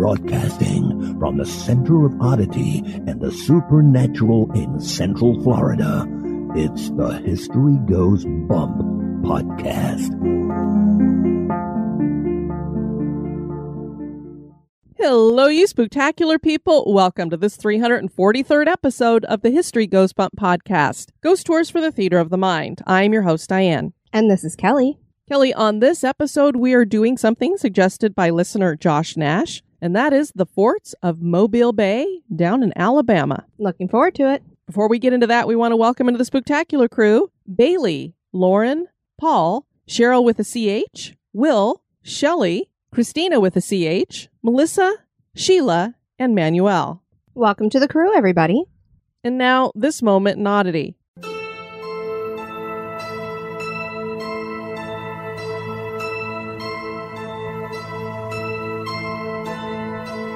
Broadcasting from the center of oddity and the supernatural in Central Florida, it's the History Goes Bump podcast. Hello, you spectacular people. Welcome to this 343rd episode of the History Goes Bump podcast, Ghost Tours for the Theater of the Mind. I am your host, Diane. And this is Kelly. Kelly, on this episode, we are doing something suggested by listener Josh Nash, and that is the forts of Mobile Bay down in Alabama. Looking forward to it. Before we get into that, we want to welcome into the spectacular crew Bailey, Lauren, Paul, Cheryl with a CH, Will, Shelley, Christina with a CH, Melissa, Sheila, and Manuel. Welcome to the crew, everybody. And now, this moment in oddity.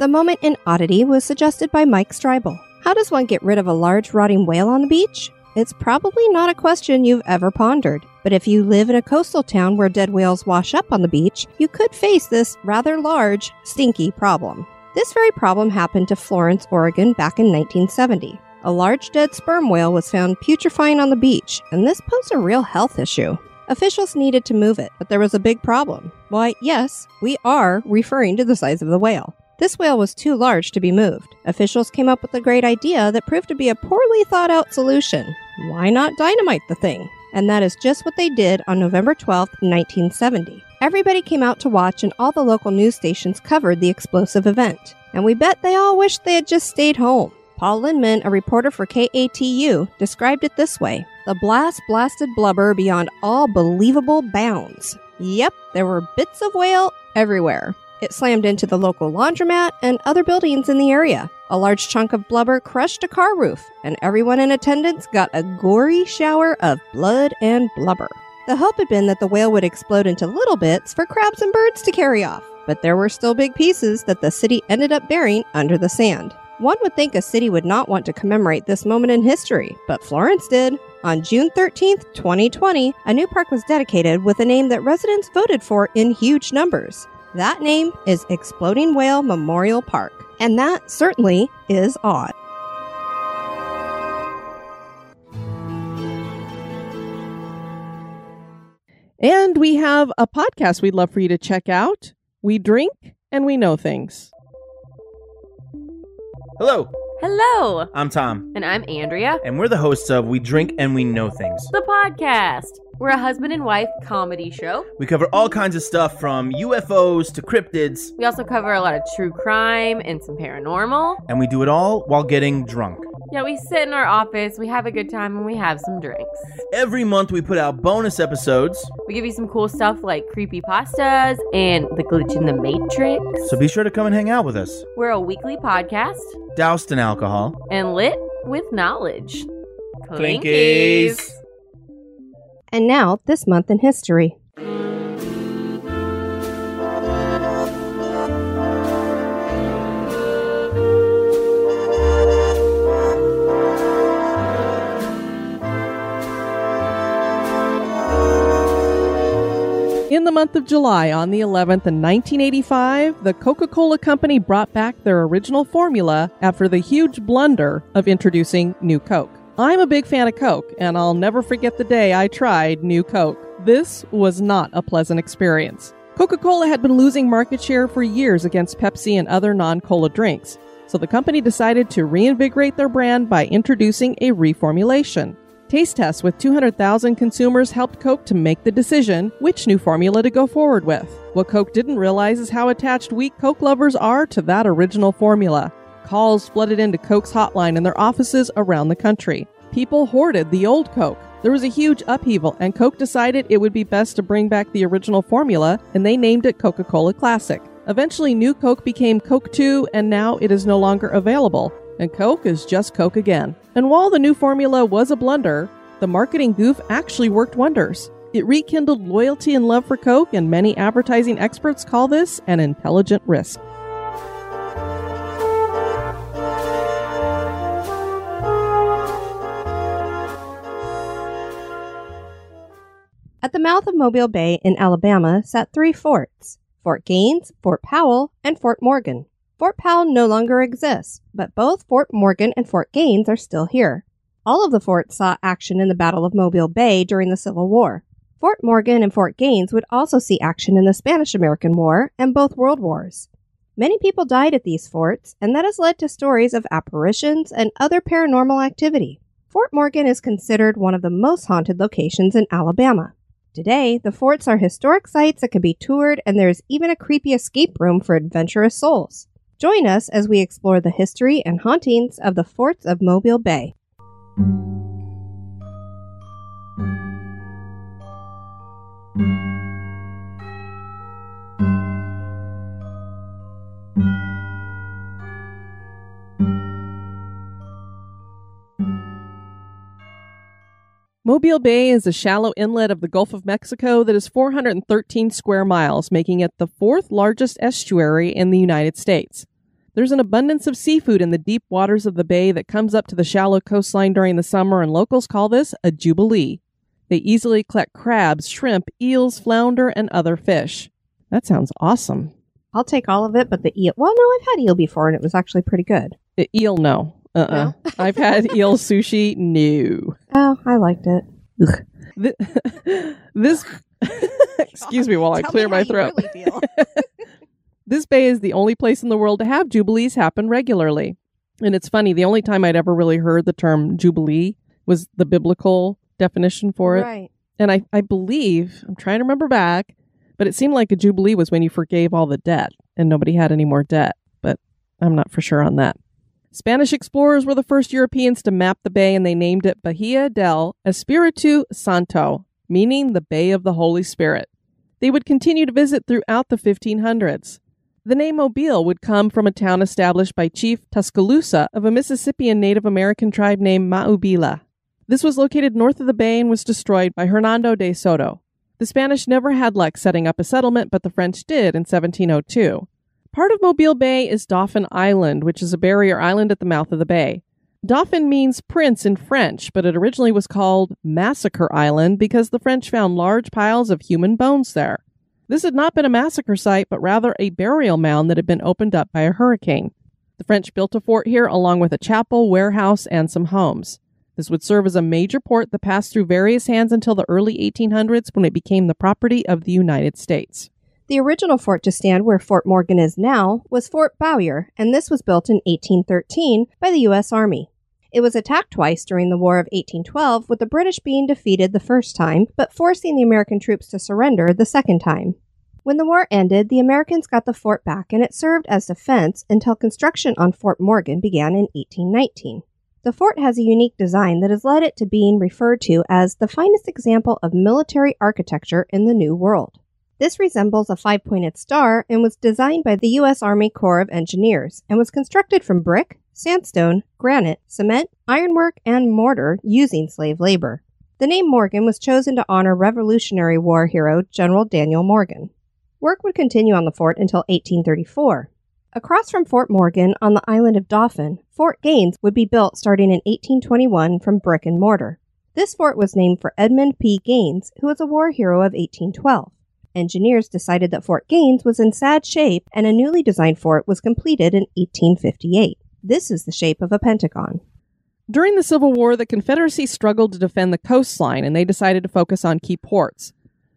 The moment in oddity was suggested by Mike Streibel. How does one get rid of a large rotting whale on the beach? It's probably not a question you've ever pondered. But if you live in a coastal town where dead whales wash up on the beach, you could face this rather large, stinky problem. This very problem happened to Florence, Oregon back in 1970. A large dead sperm whale was found putrefying on the beach, and this posed a real health issue. Officials needed to move it, but there was a big problem. Why, yes, we are referring to the size of the whale. This whale was too large to be moved. Officials came up with a great idea that proved to be a poorly thought out solution. Why not dynamite the thing? And that is just what they did on November 12, 1970. Everybody came out to watch, and all the local news stations covered the explosive event. And we bet they all wished they had just stayed home. Paul Linnman, a reporter for KATU, described it this way The blast blasted blubber beyond all believable bounds. Yep, there were bits of whale everywhere. It slammed into the local laundromat and other buildings in the area. A large chunk of blubber crushed a car roof, and everyone in attendance got a gory shower of blood and blubber. The hope had been that the whale would explode into little bits for crabs and birds to carry off, but there were still big pieces that the city ended up burying under the sand. One would think a city would not want to commemorate this moment in history, but Florence did. On June 13, 2020, a new park was dedicated with a name that residents voted for in huge numbers. That name is Exploding Whale Memorial Park, and that certainly is odd. And we have a podcast we'd love for you to check out. We drink and we know things. Hello, Hello, I'm Tom, and I'm Andrea, and we're the hosts of We Drink and We Know Things. the podcast. We're a husband and wife comedy show. We cover all kinds of stuff from UFOs to cryptids, We also cover a lot of true crime and some paranormal. and we do it all while getting drunk. Yeah, we sit in our office, we have a good time, and we have some drinks. Every month we put out bonus episodes, We give you some cool stuff like creepy pastas and the glitch in the matrix. so be sure to come and hang out with us. We're a weekly podcast Doused in alcohol. and lit with knowledge. Clinkies. And now, this month in history. In the month of July, on the 11th in 1985, the Coca Cola Company brought back their original formula after the huge blunder of introducing New Coke. I'm a big fan of Coke, and I'll never forget the day I tried New Coke. This was not a pleasant experience. Coca Cola had been losing market share for years against Pepsi and other non cola drinks, so the company decided to reinvigorate their brand by introducing a reformulation. Taste tests with 200,000 consumers helped Coke to make the decision which new formula to go forward with. What Coke didn't realize is how attached weak Coke lovers are to that original formula. Calls flooded into Coke's hotline in their offices around the country. People hoarded the old Coke. There was a huge upheaval, and Coke decided it would be best to bring back the original formula, and they named it Coca Cola Classic. Eventually, New Coke became Coke 2, and now it is no longer available, and Coke is just Coke again. And while the new formula was a blunder, the marketing goof actually worked wonders. It rekindled loyalty and love for Coke, and many advertising experts call this an intelligent risk. At the mouth of Mobile Bay in Alabama sat three forts Fort Gaines, Fort Powell, and Fort Morgan. Fort Powell no longer exists, but both Fort Morgan and Fort Gaines are still here. All of the forts saw action in the Battle of Mobile Bay during the Civil War. Fort Morgan and Fort Gaines would also see action in the Spanish American War and both World Wars. Many people died at these forts, and that has led to stories of apparitions and other paranormal activity. Fort Morgan is considered one of the most haunted locations in Alabama. Today, the forts are historic sites that can be toured, and there is even a creepy escape room for adventurous souls. Join us as we explore the history and hauntings of the forts of Mobile Bay. Mobile Bay is a shallow inlet of the Gulf of Mexico that is 413 square miles, making it the fourth largest estuary in the United States. There's an abundance of seafood in the deep waters of the bay that comes up to the shallow coastline during the summer, and locals call this a jubilee. They easily collect crabs, shrimp, eels, flounder, and other fish. That sounds awesome. I'll take all of it, but the eel. Well, no, I've had eel before, and it was actually pretty good. Uh, eel, no. Uh uh i have had eel sushi, no. Oh, I liked it. Th- this, excuse me while I Tell clear my throat. really. This bay is the only place in the world to have jubilees happen regularly. And it's funny, the only time I'd ever really heard the term jubilee was the biblical definition for it. right. And I, I believe, I'm trying to remember back, but it seemed like a jubilee was when you forgave all the debt and nobody had any more debt. But I'm not for sure on that. Spanish explorers were the first Europeans to map the bay and they named it Bahia del Espiritu Santo, meaning the Bay of the Holy Spirit. They would continue to visit throughout the 1500s. The name Mobile would come from a town established by Chief Tuscaloosa of a Mississippian Native American tribe named Maubila. This was located north of the bay and was destroyed by Hernando de Soto. The Spanish never had luck setting up a settlement, but the French did in 1702. Part of Mobile Bay is Dauphin Island, which is a barrier island at the mouth of the bay. Dauphin means prince in French, but it originally was called Massacre Island because the French found large piles of human bones there. This had not been a massacre site, but rather a burial mound that had been opened up by a hurricane. The French built a fort here along with a chapel, warehouse, and some homes. This would serve as a major port that passed through various hands until the early 1800s when it became the property of the United States. The original fort to stand where Fort Morgan is now was Fort Bowyer, and this was built in 1813 by the U.S. Army. It was attacked twice during the War of 1812, with the British being defeated the first time, but forcing the American troops to surrender the second time. When the war ended, the Americans got the fort back and it served as defense until construction on Fort Morgan began in 1819. The fort has a unique design that has led it to being referred to as the finest example of military architecture in the New World. This resembles a five pointed star and was designed by the U.S. Army Corps of Engineers and was constructed from brick, sandstone, granite, cement, ironwork, and mortar using slave labor. The name Morgan was chosen to honor Revolutionary War hero General Daniel Morgan. Work would continue on the fort until 1834. Across from Fort Morgan on the island of Dauphin, Fort Gaines would be built starting in 1821 from brick and mortar. This fort was named for Edmund P. Gaines, who was a war hero of 1812. Engineers decided that Fort Gaines was in sad shape and a newly designed fort was completed in 1858. This is the shape of a pentagon. During the Civil War, the Confederacy struggled to defend the coastline and they decided to focus on key ports.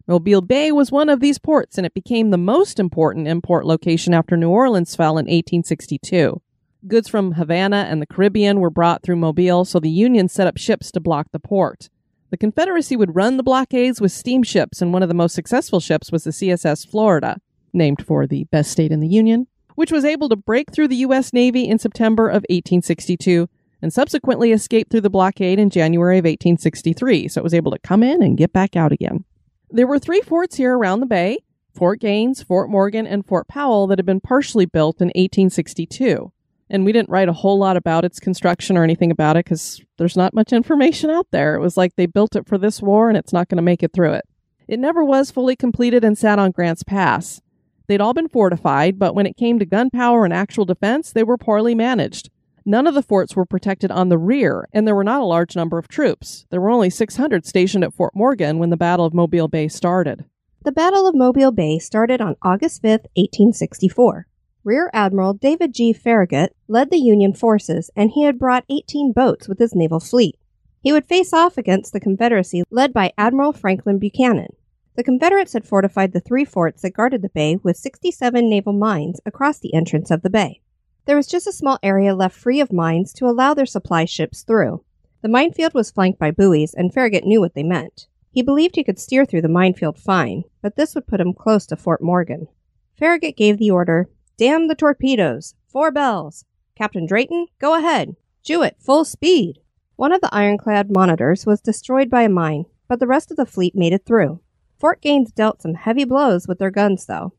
Mobile Bay was one of these ports and it became the most important import location after New Orleans fell in 1862. Goods from Havana and the Caribbean were brought through Mobile, so the Union set up ships to block the port. The Confederacy would run the blockades with steamships, and one of the most successful ships was the CSS Florida, named for the best state in the Union, which was able to break through the U.S. Navy in September of 1862 and subsequently escaped through the blockade in January of 1863, so it was able to come in and get back out again. There were three forts here around the bay Fort Gaines, Fort Morgan, and Fort Powell that had been partially built in 1862. And we didn't write a whole lot about its construction or anything about it because there's not much information out there. It was like they built it for this war and it's not going to make it through it. It never was fully completed and sat on Grant's Pass. They'd all been fortified, but when it came to gunpowder and actual defense, they were poorly managed. None of the forts were protected on the rear, and there were not a large number of troops. There were only 600 stationed at Fort Morgan when the Battle of Mobile Bay started. The Battle of Mobile Bay started on August 5, 1864. Rear Admiral David G. Farragut led the Union forces, and he had brought 18 boats with his naval fleet. He would face off against the Confederacy led by Admiral Franklin Buchanan. The Confederates had fortified the three forts that guarded the bay with 67 naval mines across the entrance of the bay. There was just a small area left free of mines to allow their supply ships through. The minefield was flanked by buoys, and Farragut knew what they meant. He believed he could steer through the minefield fine, but this would put him close to Fort Morgan. Farragut gave the order Damn the torpedoes! Four bells! Captain Drayton, go ahead! Jouett, full speed! One of the ironclad monitors was destroyed by a mine, but the rest of the fleet made it through. Fort Gaines dealt some heavy blows with their guns, though.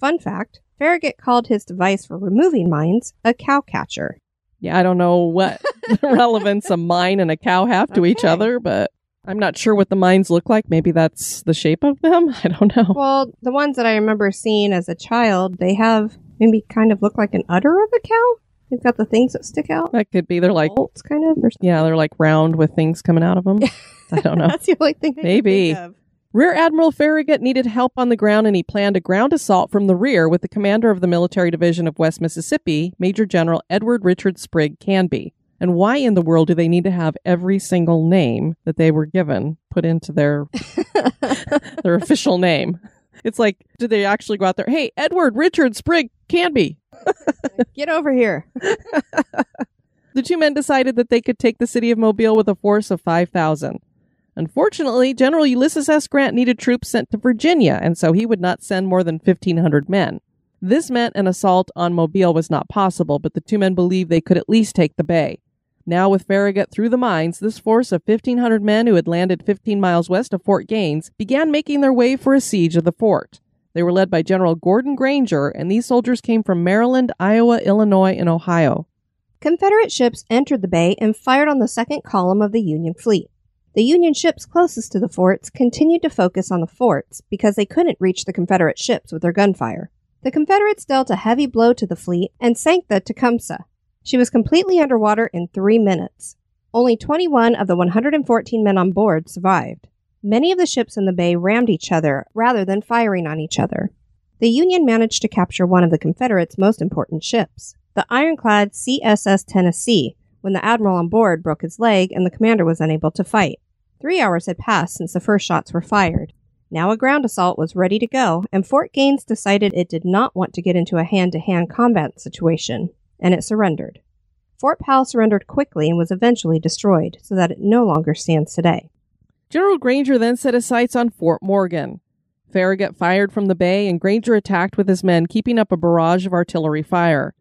Fun fact Farragut called his device for removing mines a cow catcher. Yeah, I don't know what relevance a mine and a cow have to each other, but I'm not sure what the mines look like. Maybe that's the shape of them. I don't know. Well, the ones that I remember seeing as a child, they have maybe kind of look like an udder of a cow. They've got the things that stick out. That could be. They're like, bolts, kind of. Or something. yeah, they're like round with things coming out of them. I don't know. That's the only thing. I Maybe. Rear Admiral Farragut needed help on the ground and he planned a ground assault from the rear with the commander of the military division of West Mississippi, Major General Edward Richard Sprigg Canby. And why in the world do they need to have every single name that they were given put into their their official name? It's like, did they actually go out there? Hey, Edward Richard Sprigg Canby. Get over here. The two men decided that they could take the city of Mobile with a force of 5,000. Unfortunately, General Ulysses S. Grant needed troops sent to Virginia, and so he would not send more than 1,500 men. This meant an assault on Mobile was not possible, but the two men believed they could at least take the bay. Now, with Farragut through the mines, this force of 1,500 men who had landed 15 miles west of Fort Gaines began making their way for a siege of the fort. They were led by General Gordon Granger, and these soldiers came from Maryland, Iowa, Illinois, and Ohio. Confederate ships entered the bay and fired on the second column of the Union fleet. The Union ships closest to the forts continued to focus on the forts because they couldn't reach the Confederate ships with their gunfire. The Confederates dealt a heavy blow to the fleet and sank the Tecumseh. She was completely underwater in three minutes. Only 21 of the 114 men on board survived. Many of the ships in the bay rammed each other rather than firing on each other. The Union managed to capture one of the Confederates' most important ships, the ironclad CSS Tennessee, when the admiral on board broke his leg and the commander was unable to fight. Three hours had passed since the first shots were fired. Now a ground assault was ready to go, and Fort Gaines decided it did not want to get into a hand to hand combat situation, and it surrendered. Fort Powell surrendered quickly and was eventually destroyed, so that it no longer stands today. General Granger then set his sights on Fort Morgan. Farragut fired from the bay, and Granger attacked with his men, keeping up a barrage of artillery fire.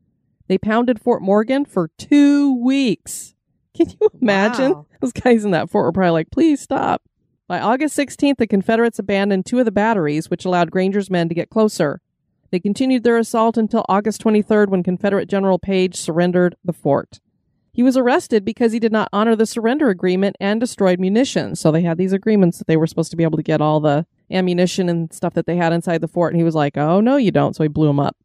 They pounded Fort Morgan for two weeks. Can you imagine? Wow. Those guys in that fort were probably like, please stop. By August 16th, the Confederates abandoned two of the batteries, which allowed Granger's men to get closer. They continued their assault until August 23rd when Confederate General Page surrendered the fort. He was arrested because he did not honor the surrender agreement and destroyed munitions. So they had these agreements that they were supposed to be able to get all the ammunition and stuff that they had inside the fort. And he was like, oh, no, you don't. So he blew them up.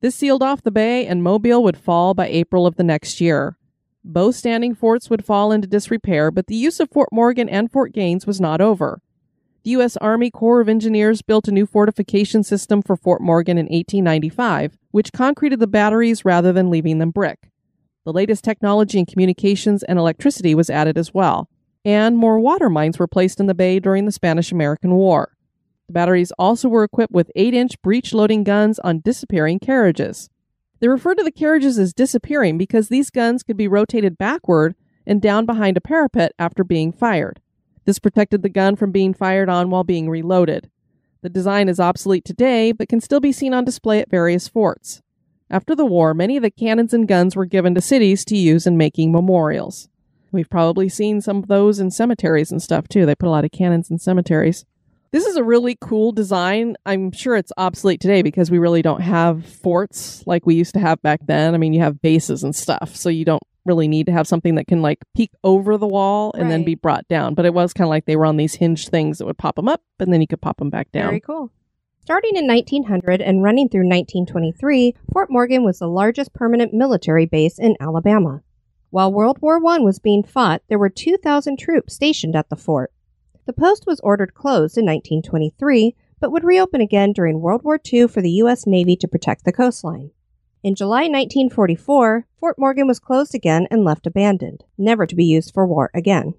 This sealed off the bay, and Mobile would fall by April of the next year. Both standing forts would fall into disrepair, but the use of Fort Morgan and Fort Gaines was not over. The U.S. Army Corps of Engineers built a new fortification system for Fort Morgan in 1895, which concreted the batteries rather than leaving them brick. The latest technology in communications and electricity was added as well, and more water mines were placed in the bay during the Spanish American War. The batteries also were equipped with 8 inch breech loading guns on disappearing carriages. They refer to the carriages as disappearing because these guns could be rotated backward and down behind a parapet after being fired. This protected the gun from being fired on while being reloaded. The design is obsolete today, but can still be seen on display at various forts. After the war, many of the cannons and guns were given to cities to use in making memorials. We've probably seen some of those in cemeteries and stuff too. They put a lot of cannons in cemeteries. This is a really cool design. I'm sure it's obsolete today because we really don't have forts like we used to have back then. I mean, you have bases and stuff, so you don't really need to have something that can like peek over the wall and then be brought down. But it was kind of like they were on these hinged things that would pop them up and then you could pop them back down. Very cool. Starting in 1900 and running through 1923, Fort Morgan was the largest permanent military base in Alabama. While World War I was being fought, there were 2,000 troops stationed at the fort. The post was ordered closed in 1923, but would reopen again during World War II for the U.S. Navy to protect the coastline. In July 1944, Fort Morgan was closed again and left abandoned, never to be used for war again.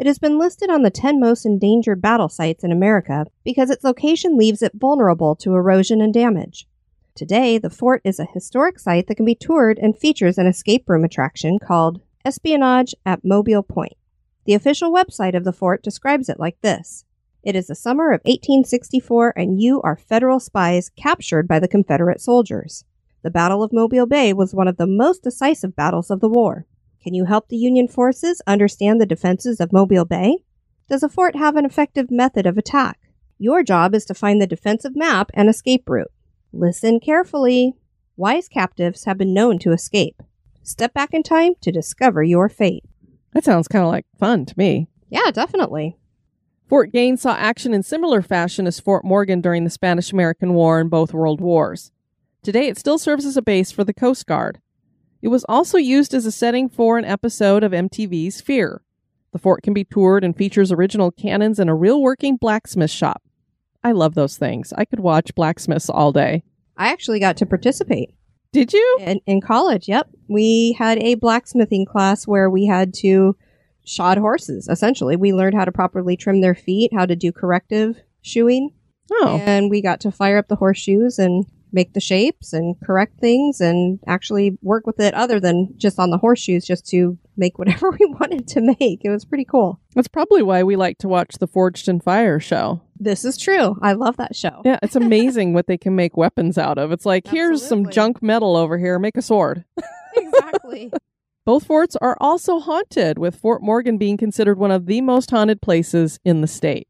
It has been listed on the 10 most endangered battle sites in America because its location leaves it vulnerable to erosion and damage. Today, the fort is a historic site that can be toured and features an escape room attraction called Espionage at Mobile Point. The official website of the fort describes it like this It is the summer of 1864, and you are federal spies captured by the Confederate soldiers. The Battle of Mobile Bay was one of the most decisive battles of the war. Can you help the Union forces understand the defenses of Mobile Bay? Does a fort have an effective method of attack? Your job is to find the defensive map and escape route. Listen carefully. Wise captives have been known to escape. Step back in time to discover your fate. That sounds kind of like fun to me. Yeah, definitely. Fort Gaines saw action in similar fashion as Fort Morgan during the Spanish American War and both World Wars. Today, it still serves as a base for the Coast Guard. It was also used as a setting for an episode of MTV's Fear. The fort can be toured and features original cannons and a real working blacksmith shop. I love those things. I could watch blacksmiths all day. I actually got to participate Did you? in, in college. Yep. We had a blacksmithing class where we had to shod horses, essentially. We learned how to properly trim their feet, how to do corrective shoeing. Oh, And we got to fire up the horseshoes and make the shapes and correct things and actually work with it other than just on the horseshoes just to make whatever we wanted to make. It was pretty cool. that's probably why we like to watch the Forged in Fire show. This is true. I love that show. Yeah, it's amazing what they can make weapons out of. It's like, here's some junk metal over here, make a sword. exactly. Both forts are also haunted, with Fort Morgan being considered one of the most haunted places in the state.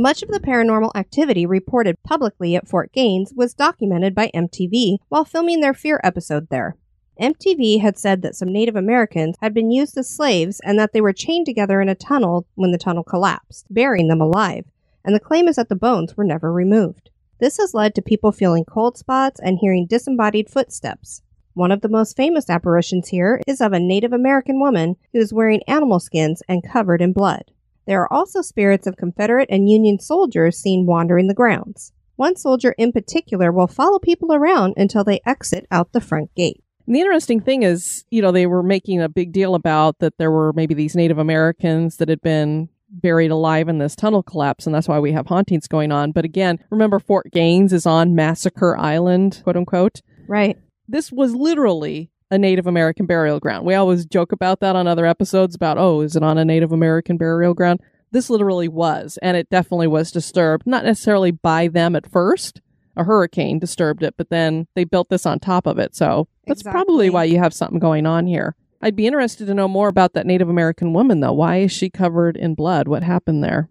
Much of the paranormal activity reported publicly at Fort Gaines was documented by MTV while filming their Fear episode there. MTV had said that some Native Americans had been used as slaves and that they were chained together in a tunnel when the tunnel collapsed, burying them alive, and the claim is that the bones were never removed. This has led to people feeling cold spots and hearing disembodied footsteps. One of the most famous apparitions here is of a Native American woman who is wearing animal skins and covered in blood. There are also spirits of Confederate and Union soldiers seen wandering the grounds. One soldier in particular will follow people around until they exit out the front gate. And the interesting thing is, you know, they were making a big deal about that there were maybe these Native Americans that had been buried alive in this tunnel collapse, and that's why we have hauntings going on. But again, remember Fort Gaines is on Massacre Island, quote unquote. Right. This was literally a Native American burial ground. We always joke about that on other episodes about, oh, is it on a Native American burial ground? This literally was, and it definitely was disturbed, not necessarily by them at first. A hurricane disturbed it, but then they built this on top of it. So that's probably why you have something going on here. I'd be interested to know more about that Native American woman, though. Why is she covered in blood? What happened there?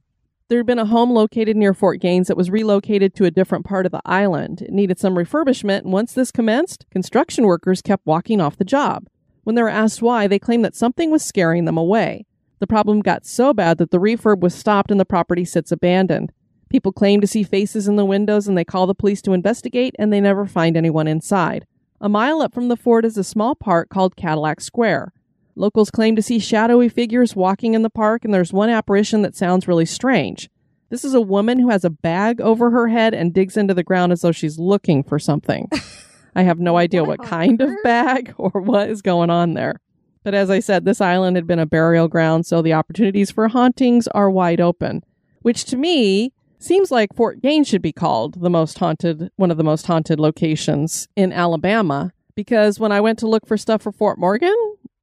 There had been a home located near Fort Gaines that was relocated to a different part of the island. It needed some refurbishment, and once this commenced, construction workers kept walking off the job. When they were asked why, they claimed that something was scaring them away. The problem got so bad that the refurb was stopped and the property sits abandoned. People claim to see faces in the windows and they call the police to investigate, and they never find anyone inside. A mile up from the fort is a small park called Cadillac Square. Locals claim to see shadowy figures walking in the park, and there's one apparition that sounds really strange. This is a woman who has a bag over her head and digs into the ground as though she's looking for something. I have no idea what What kind of bag or what is going on there. But as I said, this island had been a burial ground, so the opportunities for hauntings are wide open, which to me seems like Fort Gaines should be called the most haunted, one of the most haunted locations in Alabama. Because when I went to look for stuff for Fort Morgan,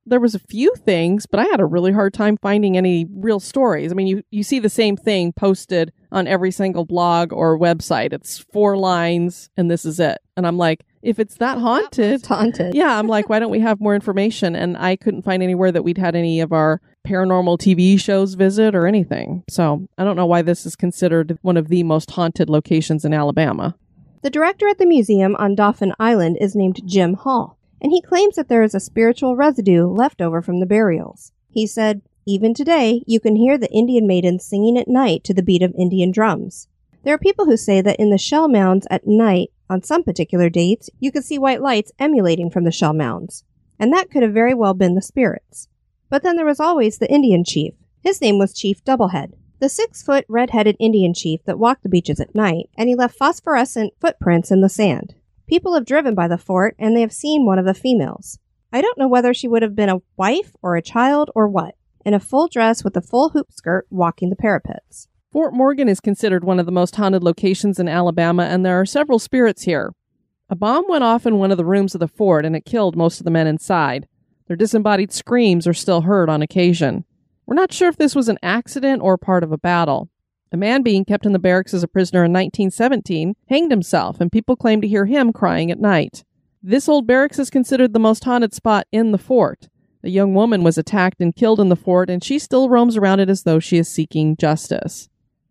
there was a few things, but I had a really hard time finding any real stories. I mean, you, you see the same thing posted on every single blog or website. It's four lines and this is it. And I'm like, if it's that haunted, It's haunted. yeah, I'm like, why don't we have more information? And I couldn't find anywhere that we'd had any of our paranormal TV shows visit or anything. So I don't know why this is considered one of the most haunted locations in Alabama. The director at the museum on Dauphin Island is named Jim Hall, and he claims that there is a spiritual residue left over from the burials. He said, Even today, you can hear the Indian maidens singing at night to the beat of Indian drums. There are people who say that in the shell mounds at night, on some particular dates, you could see white lights emulating from the shell mounds, and that could have very well been the spirits. But then there was always the Indian chief. His name was Chief Doublehead, the six foot red headed Indian chief that walked the beaches at night, and he left phosphorescent footprints in the sand. People have driven by the fort and they have seen one of the females. I don't know whether she would have been a wife or a child or what, in a full dress with a full hoop skirt walking the parapets. Fort Morgan is considered one of the most haunted locations in Alabama, and there are several spirits here. A bomb went off in one of the rooms of the fort, and it killed most of the men inside. Their disembodied screams are still heard on occasion. We're not sure if this was an accident or part of a battle. A man being kept in the barracks as a prisoner in 1917 hanged himself, and people claim to hear him crying at night. This old barracks is considered the most haunted spot in the fort. A young woman was attacked and killed in the fort, and she still roams around it as though she is seeking justice.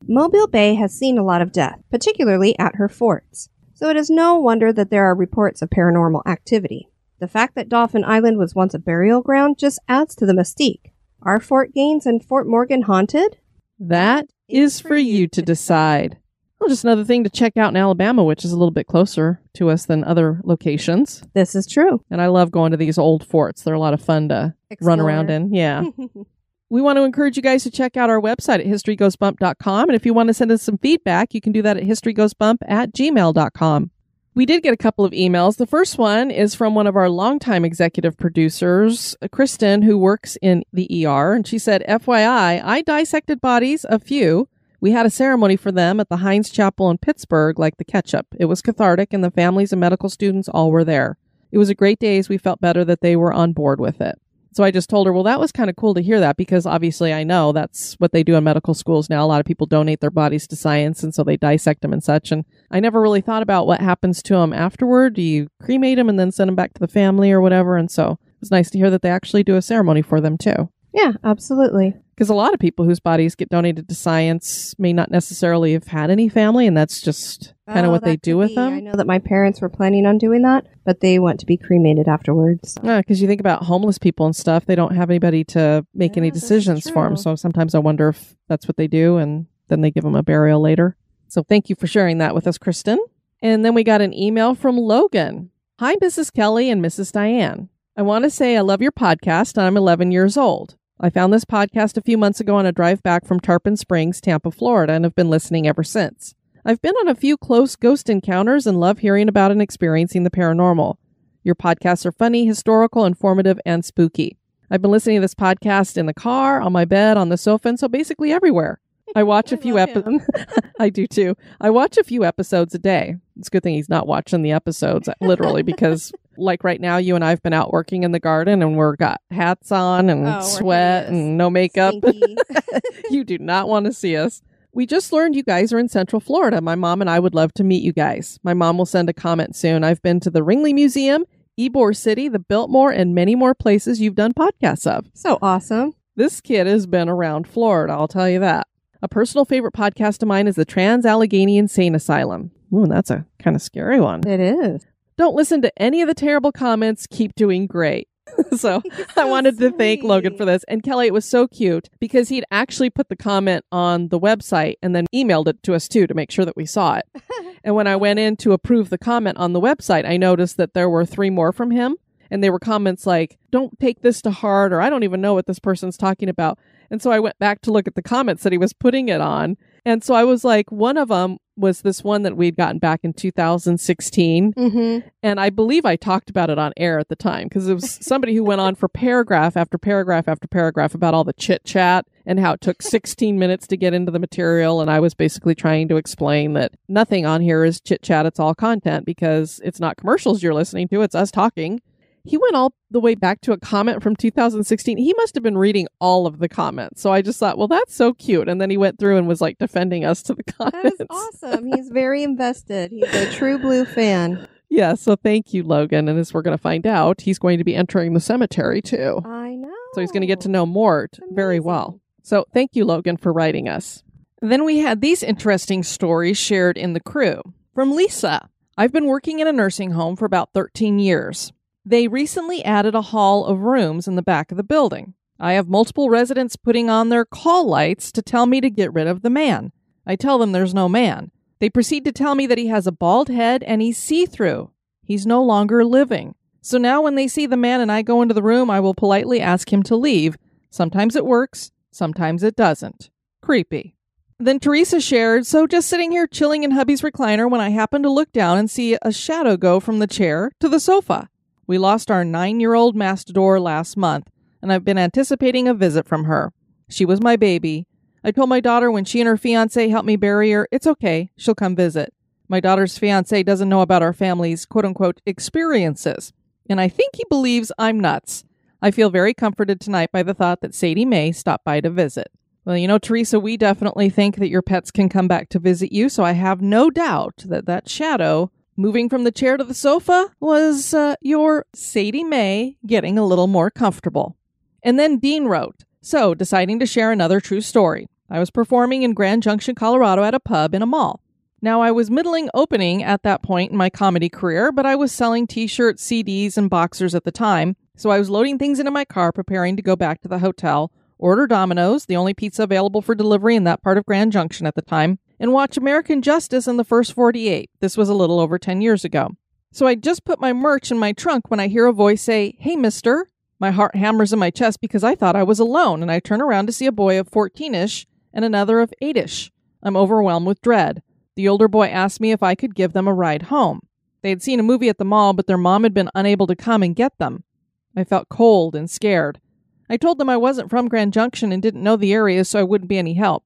Mobile Bay has seen a lot of death, particularly at her forts. So it is no wonder that there are reports of paranormal activity. The fact that Dauphin Island was once a burial ground just adds to the mystique. Are Fort Gaines and Fort Morgan haunted? That is for you to decide. Well, just another thing to check out in Alabama, which is a little bit closer to us than other locations. This is true. And I love going to these old forts. They're a lot of fun to run around in. Yeah. we want to encourage you guys to check out our website at historygoesbump.com. And if you want to send us some feedback, you can do that at historygoesbump at gmail.com. We did get a couple of emails. The first one is from one of our longtime executive producers, Kristen, who works in the ER. And she said, FYI, I dissected bodies, a few. We had a ceremony for them at the Heinz Chapel in Pittsburgh, like the ketchup. It was cathartic, and the families and medical students all were there. It was a great day as we felt better that they were on board with it. So I just told her, well, that was kind of cool to hear that because obviously I know that's what they do in medical schools now. A lot of people donate their bodies to science and so they dissect them and such. And I never really thought about what happens to them afterward. Do you cremate them and then send them back to the family or whatever? And so it was nice to hear that they actually do a ceremony for them too. Yeah, absolutely. Because a lot of people whose bodies get donated to science may not necessarily have had any family, and that's just kind of Oh, what they do with be. them. I know that my parents were planning on doing that, but they want to be cremated afterwards. Yeah, because you think about homeless people and stuff, they don't have anybody to make any Yeah, is decisions for them. So sometimes I wonder if that's what they do, and then they give them a burial later. So thank you for sharing that with us, Kristen. And then we got an email from Logan. Hi, Mrs. Kelly and Mrs. Diane. I want to say I love your podcast, and I'm 11 years old. I found this podcast a few months ago on a drive back from Tarpon Springs, Tampa, Florida, and have been listening ever since. I've been on a few close ghost encounters and love hearing about and experiencing the paranormal. Your podcasts are funny, historical, informative, and spooky. I've been listening to this podcast in the car, on my bed, on the sofa, and so basically everywhere. I watch a few episodes. I do too. I watch a few episodes a day. It's a good thing he's not watching the episodes literally because, like right now, you and I've been out working in the garden and we're got hats on and Oh, sweat and no makeup. You do not want to see us. We just learned you guys are in Central Florida. My mom and I would love to meet you guys. My mom will send a comment soon. I've been to the Ringling Museum, Ybor City, the Biltmore, and many more places you've done podcasts of. so awesome. This kid has been around Florida, I'll tell you that. A personal favorite podcast of mine is the Trans Allegheny Insane Asylum. Ooh, that's a kind of scary one. It is. Don't listen to any of the terrible comments. Keep doing great. so I so wanted to thank Logan for this. And Kelly, it was so cute because he'd actually put the comment on the website and then emailed it to us too to make sure that we saw it. and when I went in to approve the comment on the website, I noticed that there were three more from him. And they were comments like, don't take this to heart, or I don't even know what this person's talking about. And so I went back to look at the comments that he was putting it on. And so I was like, one of them was this one that we'd gotten back in 2016. Mm-hmm. And I believe I talked about it on air at the time because it was somebody who went on for paragraph after paragraph after paragraph about all the chit chat and how it took 16 minutes to get into the material. And I was basically trying to explain that nothing on here is chit chat, it's all content because it's not commercials you're listening to, it's us talking. He went all the way back to a comment from 2016. He must have been reading all of the comments. So I just thought, well, that's so cute. And then he went through and was like defending us to the That comments. is awesome. He's very invested. He's a true blue fan. Yeah, so thank you, Logan. And as we're going to find out, he's going to be entering the cemetery too. I know. So he's going to get to know Mort very well. So thank you, Logan, for writing us. Then we had these interesting stories shared in the crew. From Lisa I've been working in a nursing home for about 13 years. They recently added a hall of rooms in the back of the building. I have multiple residents putting on their call lights to tell me to get rid of the man. I tell them there's no man. They proceed to tell me that he has a bald head and he's see through. He's no longer living. So now when they see the man and I go into the room, I will politely ask him to leave. Sometimes it works, sometimes it doesn't. Creepy. Then Teresa shared, so just sitting here chilling in hubby's recliner when I happen to look down and see a shadow go from the chair to the sofa. We lost our nine year old Mastador last month, and I've been anticipating a visit from her. She was my baby. I told my daughter when she and her fiance helped me bury her, it's okay, she'll come visit. My daughter's fiance doesn't know about our family's quote unquote experiences, and I think he believes I'm nuts. I feel very comforted tonight by the thought that Sadie May stopped by to visit. Well, you know, Teresa, we definitely think that your pets can come back to visit you, so I have no doubt that that shadow moving from the chair to the sofa was uh, your Sadie May getting a little more comfortable. And then Dean wrote, So, deciding to share another true story. I was performing in Grand Junction, Colorado at a pub in a mall. Now, I was middling opening at that point in my comedy career, but I was selling t shirts, CDs, and boxers at the time, so I was loading things into my car, preparing to go back to the hotel, order Domino's, the only pizza available for delivery in that part of Grand Junction at the time, and watch American Justice in the first 48. This was a little over 10 years ago. So I just put my merch in my trunk when I hear a voice say, Hey, mister. My heart hammers in my chest because I thought I was alone, and I turn around to see a boy of 14 ish and another of 8 ish. I'm overwhelmed with dread. The older boy asked me if I could give them a ride home. They had seen a movie at the mall, but their mom had been unable to come and get them. I felt cold and scared. I told them I wasn't from Grand Junction and didn't know the area, so I wouldn't be any help.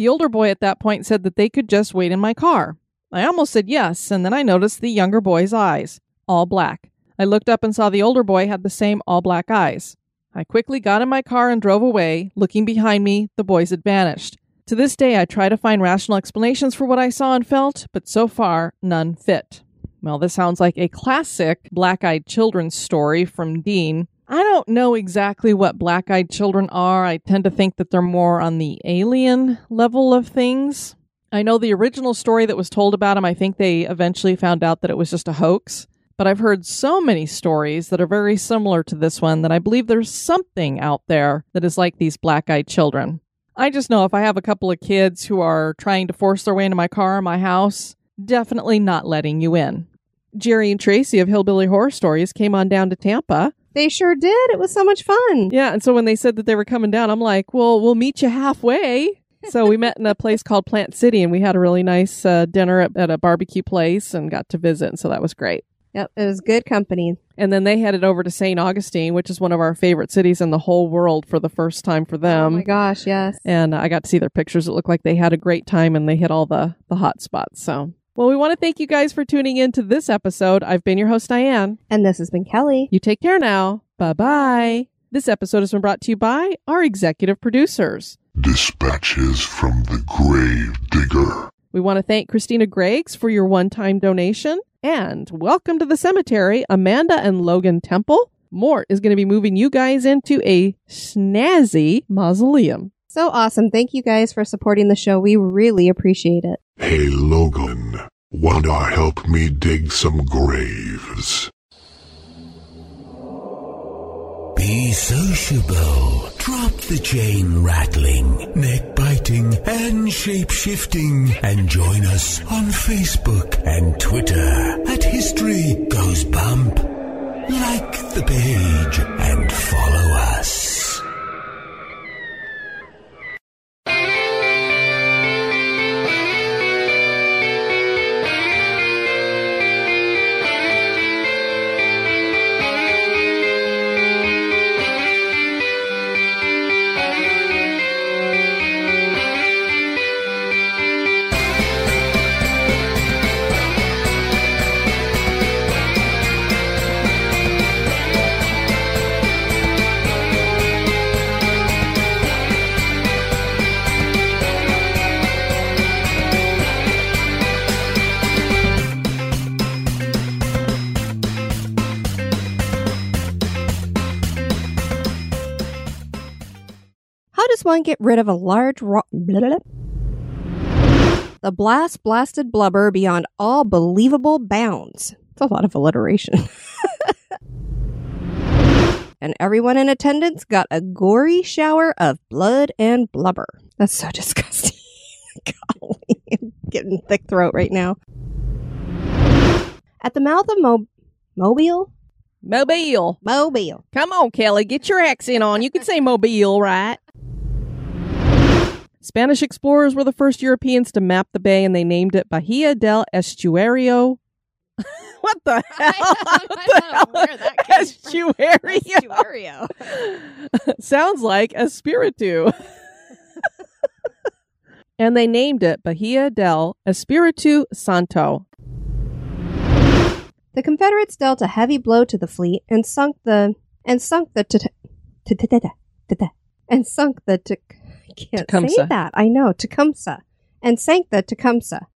The older boy at that point said that they could just wait in my car. I almost said yes, and then I noticed the younger boy's eyes, all black. I looked up and saw the older boy had the same all black eyes. I quickly got in my car and drove away. Looking behind me, the boys had vanished. To this day, I try to find rational explanations for what I saw and felt, but so far, none fit. Well, this sounds like a classic black eyed children story from Dean. I don't know exactly what black eyed children are. I tend to think that they're more on the alien level of things. I know the original story that was told about him, I think they eventually found out that it was just a hoax. But I've heard so many stories that are very similar to this one that I believe there's something out there that is like these black eyed children. I just know if I have a couple of kids who are trying to force their way into my car or my house, definitely not letting you in. Jerry and Tracy of Hillbilly Horror Stories came on down to Tampa. They sure did. It was so much fun. Yeah, and so when they said that they were coming down, I'm like, well, we'll meet you halfway. So we met in a place called Plant City and we had a really nice uh, dinner at, at a barbecue place and got to visit. And so that was great. Yep, it was good company. And then they headed over to St. Augustine, which is one of our favorite cities in the whole world for the first time for oh them. my gosh, yes. and I got to see their pictures. It looked like they had a great time and they hit all the, the hot spots. So, well, we want to thank you guys for tuning in to this episode. I've been your host, Diane. And this has been Kelly. You take care now. Bye bye. This episode has been brought to you by our executive producers. Dispatches from the Grave Digger. We want to thank Christina Greggs for your one time donation. And welcome to the cemetery, Amanda and Logan Temple. Mort is going to be moving you guys into a snazzy mausoleum. So awesome. Thank you guys for supporting the show. We really appreciate it. Hey Logan, wanna help me dig some graves? Be sociable. Drop the chain rattling, neck biting, and shape shifting, and join us on Facebook and Twitter at History Goes Bump. Like the page one get rid of a large ro- blah, blah, blah. The blast blasted blubber beyond all believable bounds. It's a lot of alliteration. and everyone in attendance got a gory shower of blood and blubber. That's so disgusting. Golly, I'm getting thick throat right now. At the mouth of Mo- Mobile? Mobile. Mobile. Come on, Kelly, get your accent on. You can say Mobile, right? Spanish explorers were the first Europeans to map the bay and they named it Bahia del Estuario. what the hell? I What don't the know hell? where that came Estuario. Estuario. Sounds like Espiritu. and they named it Bahia del Espiritu Santo. The Confederates dealt a heavy blow to the fleet and sunk the and sunk the t- t- t- t- t- t- and sunk the t- I can't say that. I know Tecumseh and sank the Tecumseh.